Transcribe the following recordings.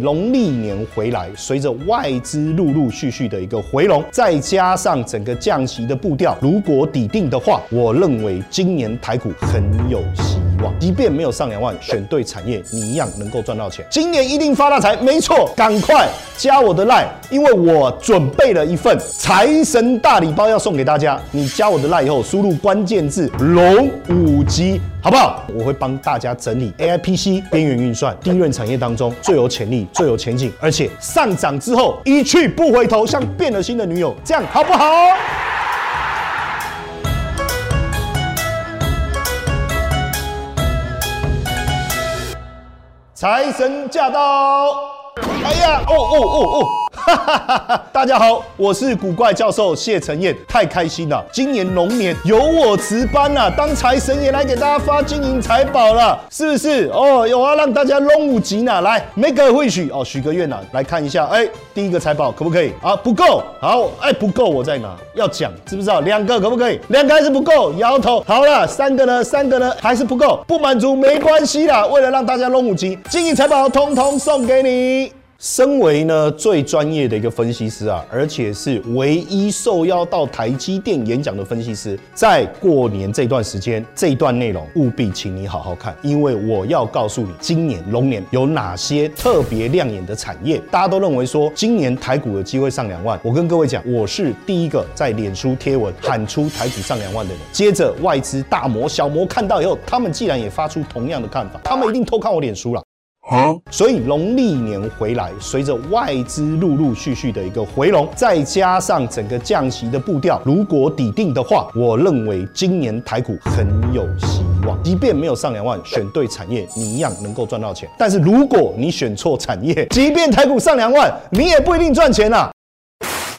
农历年回来，随着外资陆陆续续的一个回笼，再加上整个降息的步调，如果抵定的话，我认为今年台股很有希望。即便没有上两万，选对产业，你一样能够赚到钱。今年一定发大财，没错，赶快加我的 line，因为我准备了一份财神大礼包要送给大家。你加我的 line 以后，输入关键字龙五级。好不好？我会帮大家整理 A I P C 边缘运算低润产业当中最有潜力、最有前景，而且上涨之后一去不回头，像变了心的女友，这样好不好？财神驾到！哎呀，哦哦哦哦！大家好，我是古怪教授谢承彦，太开心了！今年龙年由我值班了，当财神爷来给大家发金银财宝了，是不是？哦，有啊，让大家龙五级呢，来，make a wish 哦，许个愿呐，来看一下，哎，第一个财宝可不可以？啊，不够，好，哎，不够，我在哪？要讲，知不知道？两个可不可以？两个还是不够，摇头。好了，三个呢？三个呢？还是不够，不满足没关系啦，为了让大家龙五级，金银财宝通通送给你。身为呢最专业的一个分析师啊，而且是唯一受邀到台积电演讲的分析师，在过年这段时间，这段内容务必请你好好看，因为我要告诉你，今年龙年有哪些特别亮眼的产业。大家都认为说今年台股有机会上两万，我跟各位讲，我是第一个在脸书贴文喊出台股上两万的人。接着外资大摩、小摩看到以后，他们既然也发出同样的看法，他们一定偷看我脸书了。所以农历年回来，随着外资陆陆续续的一个回笼，再加上整个降息的步调，如果抵定的话，我认为今年台股很有希望。即便没有上两万，选对产业，你一样能够赚到钱。但是如果你选错产业，即便台股上两万，你也不一定赚钱啊。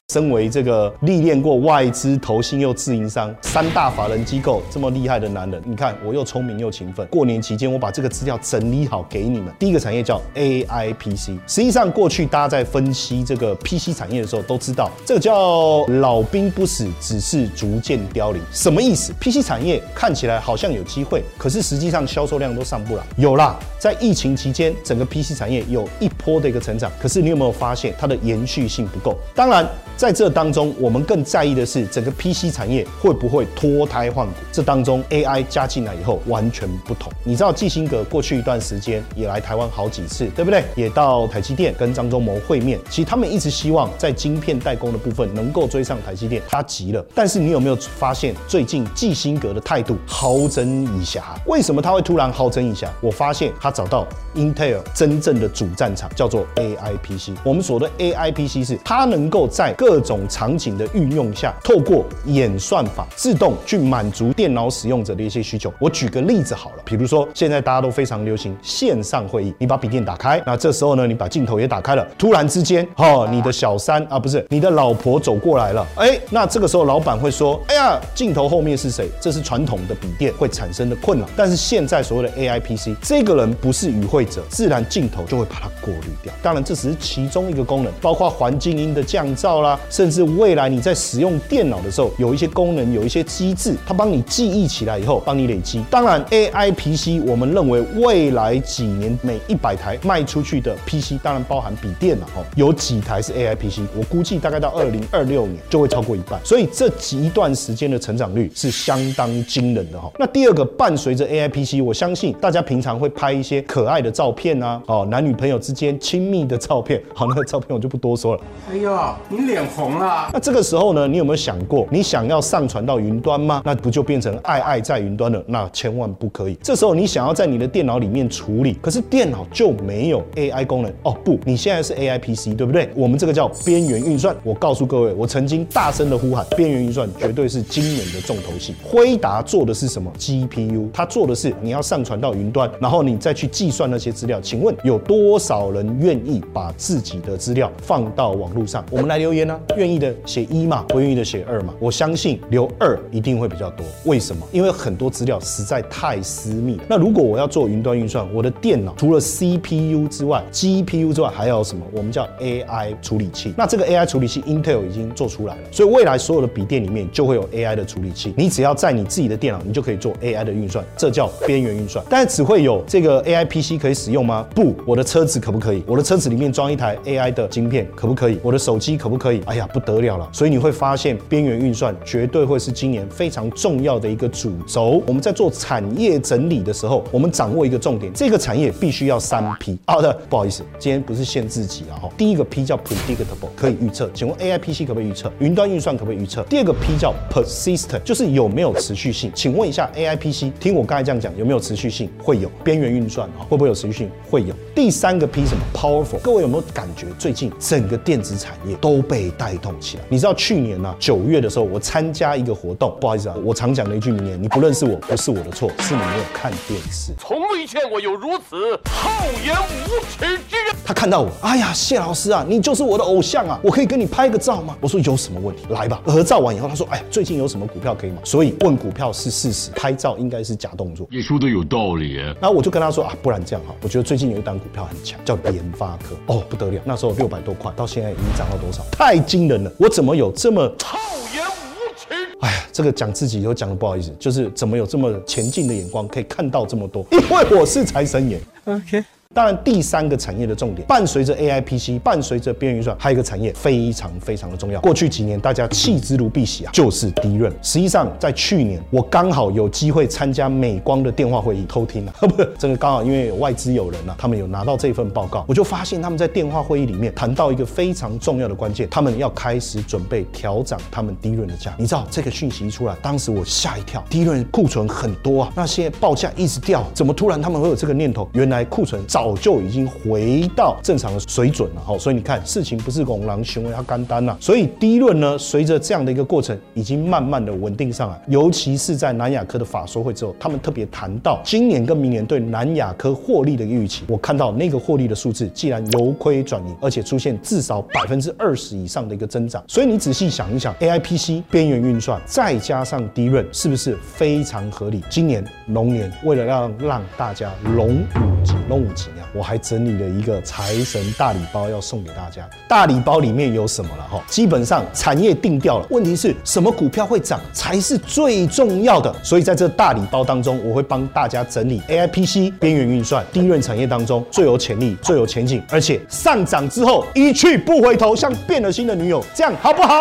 身为这个历练过外资、投信又自营商三大法人机构这么厉害的男人，你看我又聪明又勤奋。过年期间，我把这个资料整理好给你们。第一个产业叫 A I P C，实际上过去大家在分析这个 P C 产业的时候都知道，这个叫老兵不死，只是逐渐凋零。什么意思？P C 产业看起来好像有机会，可是实际上销售量都上不来。有啦，在疫情期间，整个 P C 产业有一波的一个成长，可是你有没有发现它的延续性不够？当然。在这当中，我们更在意的是整个 PC 产业会不会脱胎换骨。这当中 AI 加进来以后完全不同。你知道季星格过去一段时间也来台湾好几次，对不对？也到台积电跟张忠谋会面。其实他们一直希望在晶片代工的部分能够追上台积电，他急了。但是你有没有发现最近季星格的态度好整以暇？为什么他会突然好整以暇？我发现他找到 Intel 真正的主战场，叫做 AI PC。我们所谓的 AI PC 是它能够在各各种场景的运用下，透过演算法自动去满足电脑使用者的一些需求。我举个例子好了，比如说现在大家都非常流行线上会议，你把笔电打开，那这时候呢，你把镜头也打开了，突然之间，哦，你的小三啊，不是你的老婆走过来了，哎，那这个时候老板会说，哎呀，镜头后面是谁？这是传统的笔电会产生的困扰。但是现在所谓的 AI PC，这个人不是与会者，自然镜头就会把它过滤掉。当然，这只是其中一个功能，包括环境音的降噪啦。甚至未来你在使用电脑的时候，有一些功能，有一些机制，它帮你记忆起来以后，帮你累积。当然，AI PC，我们认为未来几年每一百台卖出去的 PC，当然包含笔电了哦，有几台是 AI PC，我估计大概到二零二六年就会超过一半。所以这几段时间的成长率是相当惊人的哈。那第二个，伴随着 AI PC，我相信大家平常会拍一些可爱的照片啊，哦，男女朋友之间亲密的照片，好，那个照片我就不多说了。哎呀，你脸。红了，那这个时候呢，你有没有想过，你想要上传到云端吗？那不就变成爱爱在云端了？那千万不可以。这时候你想要在你的电脑里面处理，可是电脑就没有 AI 功能哦。不，你现在是 AI PC，对不对？我们这个叫边缘运算。我告诉各位，我曾经大声的呼喊，边缘运算绝对是今年的重头戏。辉达做的是什么？GPU，它做的是你要上传到云端，然后你再去计算那些资料。请问有多少人愿意把自己的资料放到网络上？我们来留言。呢，愿意的写一嘛，不愿意的写二嘛。我相信留二一定会比较多。为什么？因为很多资料实在太私密了。那如果我要做云端运算，我的电脑除了 CPU 之外，GPU 之外还要什么？我们叫 AI 处理器。那这个 AI 处理器，Intel 已经做出来了，所以未来所有的笔电里面就会有 AI 的处理器。你只要在你自己的电脑，你就可以做 AI 的运算，这叫边缘运算。但只会有这个 AI PC 可以使用吗？不，我的车子可不可以？我的车子里面装一台 AI 的晶片可不可以？我的手机可不可以？哎呀，不得了了！所以你会发现，边缘运算绝对会是今年非常重要的一个主轴。我们在做产业整理的时候，我们掌握一个重点，这个产业必须要三 P。好的，不好意思，今天不是限制级啊哈。第一个 P 叫 predictable，可以预测。请问 AI PC 可不可以预测？云端运算可不可以预测？第二个 P 叫 persistent，就是有没有持续性？请问一下 AI PC，听我刚才这样讲，有没有持续性？会有。边缘运算啊，会不会有持续性？会有。第三个 P 什么？powerful。各位有没有感觉最近整个电子产业都被带动起来？你知道去年呢九月的时候，我参加一个活动，不好意思啊，我常讲的一句名言：你不认识我，不是我的错，是你没有看电视。从未见过有如此厚颜无耻之人。他看到我，哎呀，谢老师啊，你就是我的偶像啊，我可以跟你拍个照吗？我说有什么问题？来吧。合照完以后，他说，哎，最近有什么股票可以买？所以问股票是事实，拍照应该是假动作。你说的有道理。然后我就跟他说啊，不然这样哈，我觉得最近有一档股票很强，叫联发科。哦，不得了，那时候六百多块，到现在已经涨到多少？太惊人了！我怎么有这么厚颜无耻？哎呀，这个讲自己都讲的不好意思，就是怎么有这么前进的眼光，可以看到这么多？因为我是财神爷。OK。当然，第三个产业的重点，伴随着 AI PC，伴随着边缘运算，还有一个产业非常非常的重要。过去几年大家弃之如敝屣啊，就是低润。实际上，在去年我刚好有机会参加美光的电话会议，偷听了，不是这个刚好因为有外资友人啊，他们有拿到这份报告，我就发现他们在电话会议里面谈到一个非常重要的关键，他们要开始准备调涨他们低润的价。你知道这个讯息一出来，当时我吓一跳，低润库存很多啊，那些报价一直掉，怎么突然他们会有这个念头？原来库存早就已经回到正常的水准了哈，所以你看事情不是拱狼熊要干单呐，所以第一轮呢，随着这样的一个过程，已经慢慢的稳定上来，尤其是在南亚科的法说会之后，他们特别谈到今年跟明年对南亚科获利的一个预期，我看到那个获利的数字既然由亏转盈，而且出现至少百分之二十以上的一个增长，所以你仔细想一想，A I P C 边缘运算再加上低润，是不是非常合理？今年龙年为了让让大家龙五级龙五级啊，我。还整理了一个财神大礼包要送给大家，大礼包里面有什么了哈？基本上产业定掉了，问题是什么股票会涨才是最重要的。所以在这大礼包当中，我会帮大家整理 A I P C 边缘运算低润产业当中最有潜力、最有前景，而且上涨之后一去不回头，像变了心的女友，这样好不好？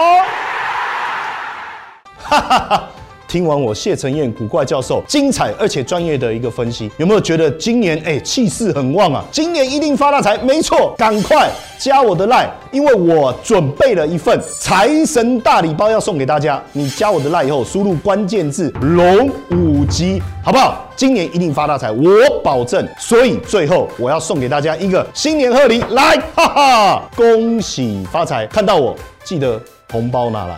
哈哈哈。听完我谢承彦古怪教授精彩而且专业的一个分析，有没有觉得今年哎气势很旺啊？今年一定发大财，没错，赶快加我的 line，因为我准备了一份财神大礼包要送给大家。你加我的 line 以后，输入关键字龙五级，好不好？今年一定发大财，我保证。所以最后我要送给大家一个新年贺礼，来，哈哈，恭喜发财！看到我记得红包拿来。